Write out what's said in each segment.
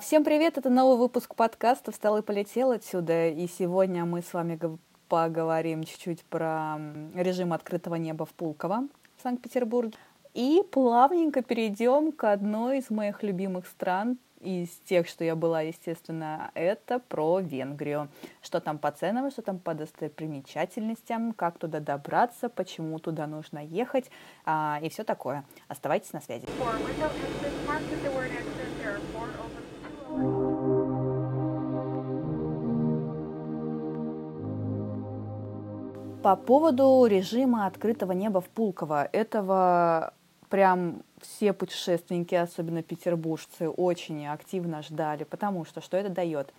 Всем привет, это новый выпуск подкаста «Встал и полетел отсюда», и сегодня мы с вами поговорим чуть-чуть про режим открытого неба в Пулково в Санкт-Петербурге, и плавненько перейдем к одной из моих любимых стран, из тех, что я была, естественно, это про Венгрию. Что там по ценам, что там по достопримечательностям, как туда добраться, почему туда нужно ехать а, и все такое. Оставайтесь на связи. По поводу режима открытого неба в Пулково, этого прям все путешественники, особенно петербуржцы, очень активно ждали, потому что что это дает?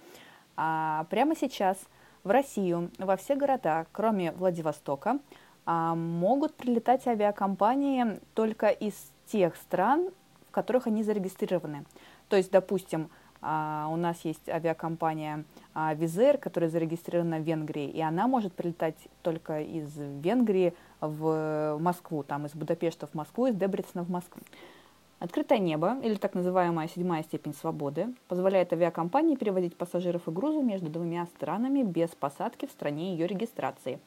А прямо сейчас в Россию, во все города, кроме Владивостока, а, могут прилетать авиакомпании только из тех стран, в которых они зарегистрированы. То есть, допустим, а, у нас есть авиакомпания а, Визер, которая зарегистрирована в Венгрии, и она может прилетать только из Венгрии в Москву, там из Будапешта в Москву, из Дебрецена в Москву. Открытое небо, или так называемая седьмая степень свободы, позволяет авиакомпании перевозить пассажиров и грузы между двумя странами без посадки в стране ее регистрации.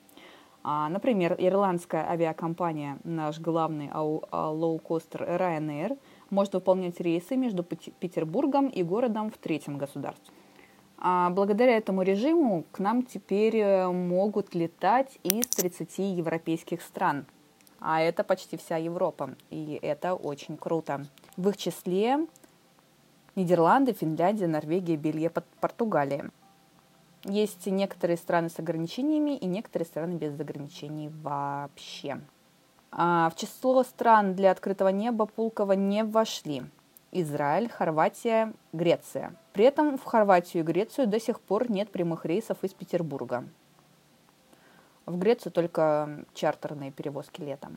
А, например, ирландская авиакомпания, наш главный лоукостер Ryanair, может выполнять рейсы между Петербургом и городом в третьем государстве. А благодаря этому режиму к нам теперь э, могут летать из 30 европейских стран, а это почти вся Европа, и это очень круто. В их числе Нидерланды, Финляндия, Норвегия, Бельгия, Португалия. Есть некоторые страны с ограничениями и некоторые страны без ограничений вообще. А в число стран для открытого неба Пулково не вошли Израиль, Хорватия, Греция. При этом в Хорватию и Грецию до сих пор нет прямых рейсов из Петербурга. В Грецию только чартерные перевозки летом.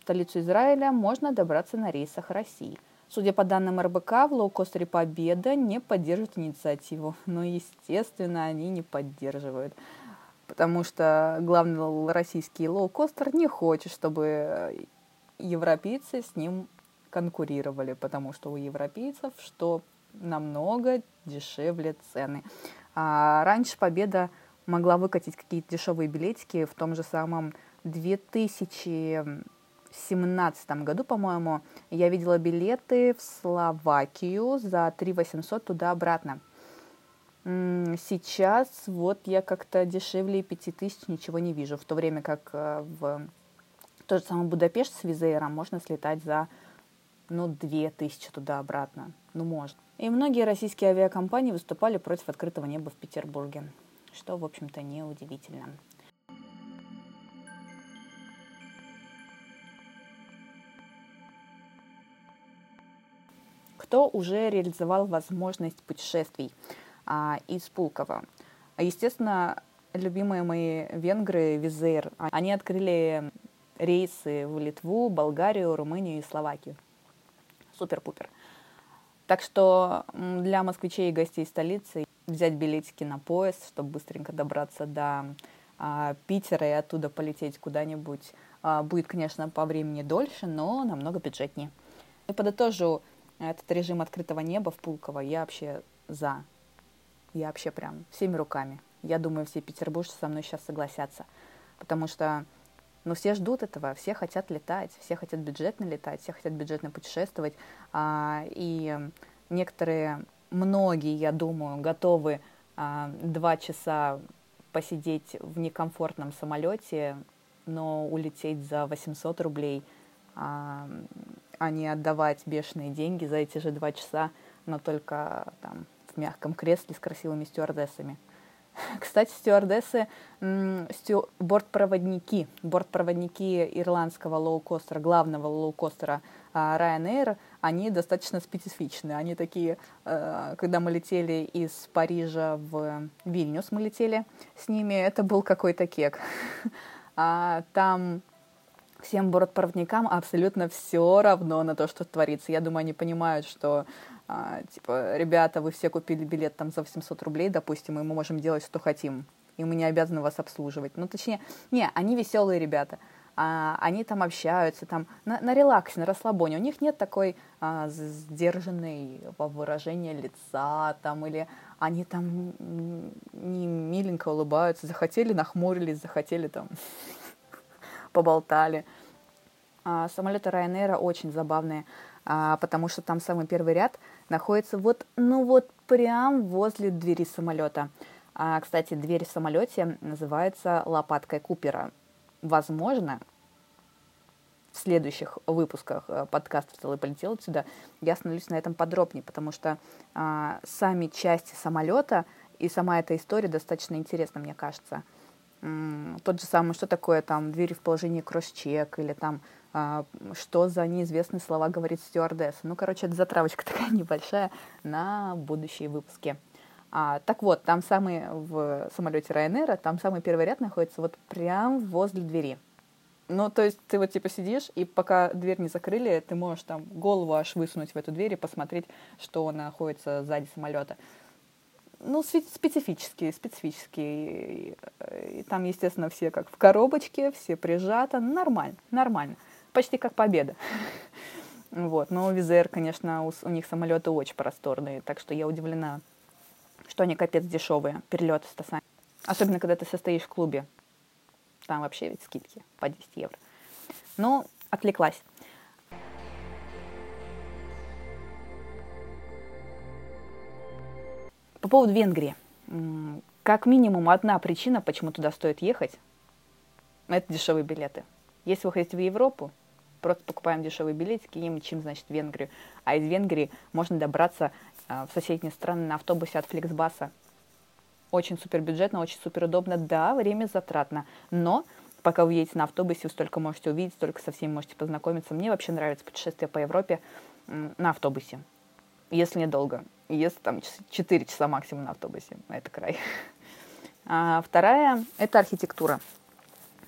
В столицу Израиля можно добраться на рейсах России. Судя по данным РБК, в лоукостере «Победа» не поддерживают инициативу. Но, естественно, они не поддерживают. Потому что главный российский лоукостер не хочет, чтобы европейцы с ним конкурировали, потому что у европейцев что намного дешевле цены. А раньше Победа могла выкатить какие-то дешевые билетики в том же самом 2017 году, по-моему, я видела билеты в Словакию за 3 800 туда-обратно. Сейчас вот я как-то дешевле 5000 ничего не вижу, в то время как э, в тот же самый Будапешт с Визейром можно слетать за ну, 2000 туда-обратно. Ну, можно. И многие российские авиакомпании выступали против открытого неба в Петербурге, что, в общем-то, неудивительно. Кто уже реализовал возможность путешествий а, из Пулково? Естественно, любимые мои венгры, Визер, они открыли рейсы в Литву, Болгарию, Румынию и Словакию. Супер-пупер. Так что для москвичей и гостей столицы взять билетики на поезд, чтобы быстренько добраться до а, Питера и оттуда полететь куда-нибудь, а, будет, конечно, по времени дольше, но намного бюджетнее. И подытожу этот режим открытого неба в Пулково. Я вообще за. Я вообще прям всеми руками. Я думаю, все петербуржцы со мной сейчас согласятся. Потому что ну, все ждут этого, все хотят летать, все хотят бюджетно летать, все хотят бюджетно путешествовать. А, и некоторые, многие, я думаю, готовы а, два часа посидеть в некомфортном самолете, но улететь за 800 рублей, а, а не отдавать бешеные деньги за эти же два часа, но только там в мягком кресле с красивыми стюардессами. Кстати, стюардессы, стю, бортпроводники, бортпроводники ирландского лоукостера, главного лоукостера а, Ryanair, они достаточно специфичны. Они такие, э, когда мы летели из Парижа в Вильнюс, мы летели с ними, это был какой-то кек. А там всем бортпроводникам абсолютно все равно на то, что творится. Я думаю, они понимают, что а, типа, ребята, вы все купили билет там за 800 рублей, допустим, и мы можем делать, что хотим, и мы не обязаны вас обслуживать. Ну, точнее, не, они веселые ребята. а, они там общаются, там на, на релаксе, на расслабоне. У них нет такой а, сдержанной выражения лица, там, или они там не миленько улыбаются, захотели, нахмурились, захотели там поболтали. А, самолеты Ryanair очень забавные, а, потому что там самый первый ряд находится вот, ну вот прям возле двери самолета. А, кстати, дверь в самолете называется лопаткой Купера. Возможно, в следующих выпусках э, подкаста «Встал и полетел отсюда» я остановлюсь на этом подробнее, потому что а, сами части самолета и сама эта история достаточно интересна, мне кажется. Тот же самый, что такое там двери в положении кросс-чек или там а, что за неизвестные слова говорит стюардесса. Ну, короче, это затравочка такая небольшая на будущие выпуски. А, так вот, там самый в самолете Ryanair, там самый первый ряд находится вот прям возле двери. Ну, то есть ты вот типа сидишь, и пока дверь не закрыли, ты можешь там голову аж высунуть в эту дверь и посмотреть, что находится сзади самолета. Ну, специфические, специфические. И там, естественно, все как в коробочке, все прижато. Нормально, нормально. Почти как победа. Вот. Но Визер, конечно, у, у них самолеты очень просторные, так что я удивлена, что они капец дешевые, перелеты с Тасами. Особенно, когда ты состоишь в клубе. Там вообще ведь скидки по 10 евро. Но отвлеклась. Поводу Венгрии. Как минимум одна причина, почему туда стоит ехать, это дешевые билеты. Если вы хотите в Европу, просто покупаем дешевые билетики, им чем, значит, в Венгрию. А из Венгрии можно добраться э, в соседние страны на автобусе от Фликсбаса. Очень супер бюджетно, очень супер удобно. Да, время затратно, но пока вы едете на автобусе, вы столько можете увидеть, столько со всеми можете познакомиться. Мне вообще нравится путешествие по Европе на автобусе, если недолго. Если там 4 часа максимум на автобусе, это край. А вторая – это архитектура.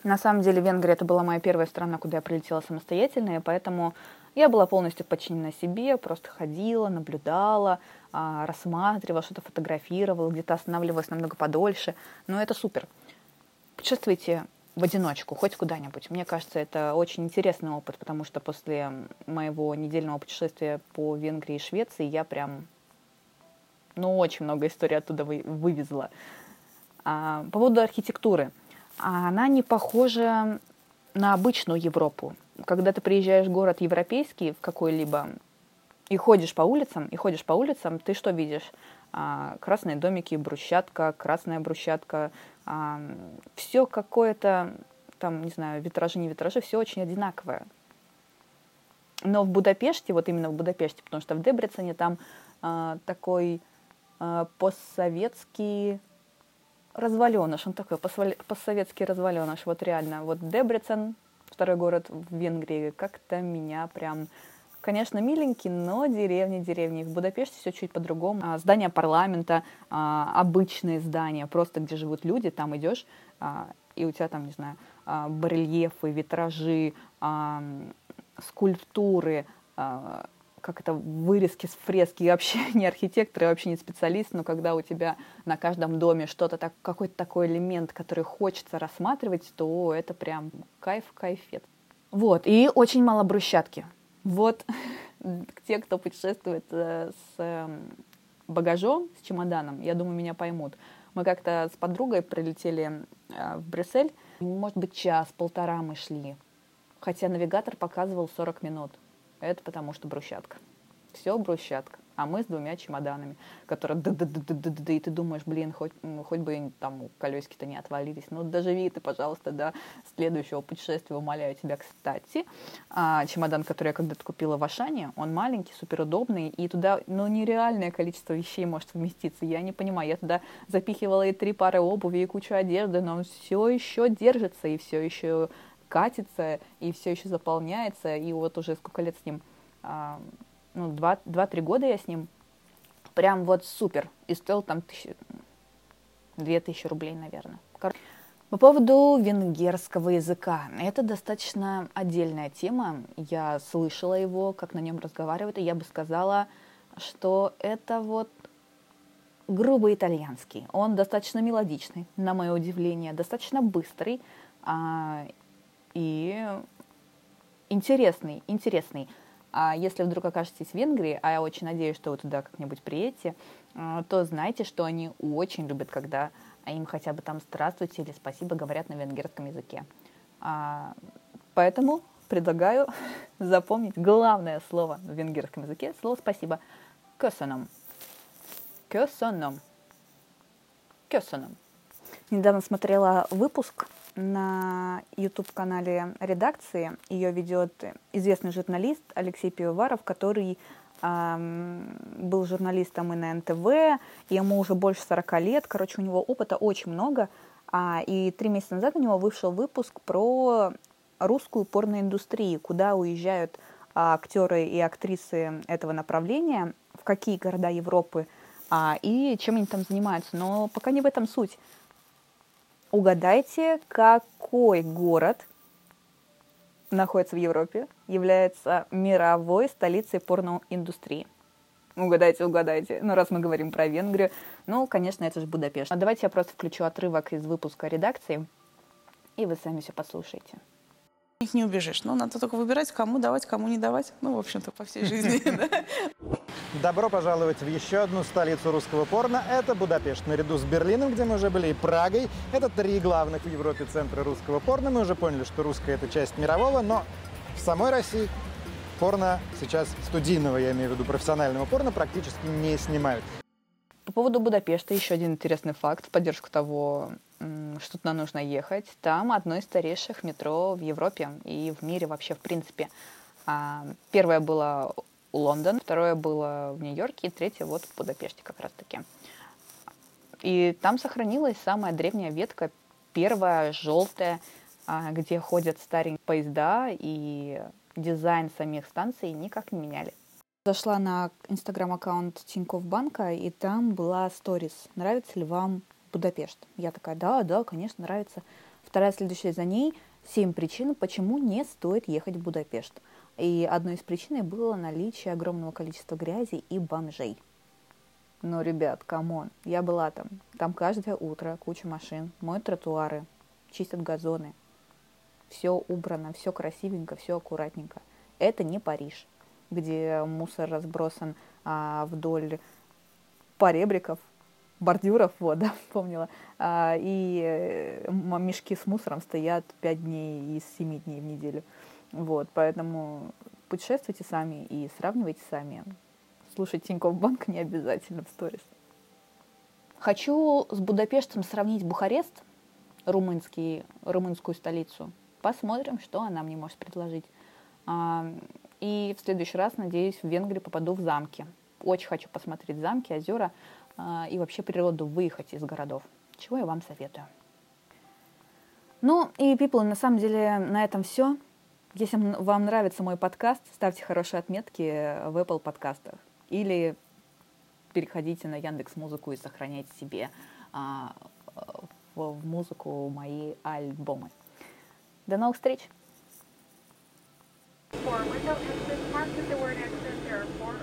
На самом деле Венгрия это была моя первая страна, куда я прилетела самостоятельно, и поэтому я была полностью подчинена себе, просто ходила, наблюдала, а, рассматривала, что-то фотографировала, где-то останавливалась намного подольше. Но это супер. Путешествуйте в одиночку, хоть куда-нибудь. Мне кажется, это очень интересный опыт, потому что после моего недельного путешествия по Венгрии и Швеции я прям, ну, очень много историй оттуда вы, вывезла. А, по поводу архитектуры – а она не похожа на обычную Европу. Когда ты приезжаешь в город европейский, в какой-либо, и ходишь по улицам, и ходишь по улицам, ты что видишь? А, красные домики, брусчатка, красная брусчатка, а, все какое-то, там, не знаю, витражи, не витражи, все очень одинаковое. Но в Будапеште, вот именно в Будапеште, потому что в Дебрецене там а, такой постсоветский разваленыш, он такой постсоветский разваленыш, вот реально. Вот Дебрецен, второй город в Венгрии, как-то меня прям... Конечно, миленький, но деревня, деревня. В Будапеште все чуть по-другому. А, здание парламента, а, обычные здания, просто где живут люди, там идешь, а, и у тебя там, не знаю, барельефы, витражи, скульптуры, как это, вырезки с фрески. Я вообще не архитектор, я вообще не специалист, но когда у тебя на каждом доме что-то так, какой-то такой элемент, который хочется рассматривать, то это прям кайф, кайфет. Вот, и очень мало брусчатки. Вот те, кто путешествует э, с эм, багажом, с чемоданом, я думаю, меня поймут. Мы как-то с подругой прилетели э, в Брюссель, может быть, час-полтора мы шли, хотя навигатор показывал 40 минут. Это потому что брусчатка. Все брусчатка. А мы с двумя чемоданами, которые да да да да да да и ты думаешь, блин, хоть, хоть бы там колесики-то не отвалились. Ну, доживи ты, пожалуйста, до следующего путешествия, умоляю тебя, кстати. А, чемодан, который я когда-то купила в Ашане, он маленький, суперудобный, и туда, ну, нереальное количество вещей может вместиться. Я не понимаю, я туда запихивала и три пары обуви, и кучу одежды, но он все еще держится, и все еще катится и все еще заполняется. И вот уже сколько лет с ним, ну, 2-3 года я с ним, прям вот супер. И стоил там тысячи, 2000 рублей, наверное. По поводу венгерского языка. Это достаточно отдельная тема. Я слышала его, как на нем разговаривают, и я бы сказала, что это вот грубо итальянский. Он достаточно мелодичный, на мое удивление, достаточно быстрый. А, и интересный, интересный. А если вдруг окажетесь в Венгрии, а я очень надеюсь, что вы туда как-нибудь приедете, э, то знайте, что они очень любят, когда им хотя бы там «здравствуйте» или «спасибо» говорят на венгерском языке. А, поэтому предлагаю запомнить главное слово в венгерском языке, слово «спасибо» – «köszönöm». «Köszönöm». «Köszönöm». Недавно смотрела выпуск на YouTube-канале редакции. Ее ведет известный журналист Алексей Пивоваров, который был журналистом и на НТВ, ему уже больше 40 лет, короче, у него опыта очень много. А, и три месяца назад у него вышел выпуск про русскую порноиндустрию, куда уезжают а, актеры и актрисы этого направления, в какие города Европы а, и чем они там занимаются. Но пока не в этом суть. Угадайте, какой город находится в Европе, является мировой столицей порноиндустрии. Угадайте, угадайте. Ну, раз мы говорим про Венгрию, ну, конечно, это же Будапешт. А давайте я просто включу отрывок из выпуска редакции, и вы сами все послушаете них не убежишь. Но надо только выбирать, кому давать, кому не давать. Ну, в общем-то, по всей жизни. Добро пожаловать в еще одну столицу русского порно. Это Будапешт. Наряду с Берлином, где мы уже были, и Прагой. Это три главных в Европе центра русского порно. Мы уже поняли, что русская – это часть мирового, но в самой России порно сейчас студийного, я имею в виду профессионального порно, практически не снимают. По поводу Будапешта еще один интересный факт в поддержку того, что туда нужно ехать. Там одно из старейших метро в Европе и в мире вообще в принципе. А, первое было у Лондона, второе было в Нью-Йорке, и третье вот в Будапеште как раз-таки. И там сохранилась самая древняя ветка, первая, желтая, а, где ходят старенькие поезда, и дизайн самих станций никак не меняли. Зашла на инстаграм-аккаунт Тинькофф банка, и там была сторис. Нравится ли вам Будапешт? Я такая, да, да, конечно, нравится. Вторая следующая за ней семь причин, почему не стоит ехать в Будапешт. И одной из причин было наличие огромного количества грязи и бомжей. Но, ребят, come on, я была там. Там каждое утро куча машин, моют тротуары, чистят газоны. Все убрано, все красивенько, все аккуратненько. Это не Париж где мусор разбросан а, вдоль поребриков, бордюров, вот, да, помнила, а, и э, мешки с мусором стоят 5 дней из 7 дней в неделю. Вот, поэтому путешествуйте сами и сравнивайте сами. Слушать Тинькофф Банк не обязательно в сторис. Хочу с Будапештом сравнить Бухарест, румынский, румынскую столицу. Посмотрим, что она мне может предложить. А, и в следующий раз, надеюсь, в Венгрию попаду в замки. Очень хочу посмотреть замки, озера и вообще природу, выехать из городов. Чего я вам советую. Ну и, people, на самом деле на этом все. Если вам нравится мой подкаст, ставьте хорошие отметки в Apple подкастах. Или переходите на Яндекс Музыку и сохраняйте себе а, в, музыку мои альбомы. До новых встреч! Exit.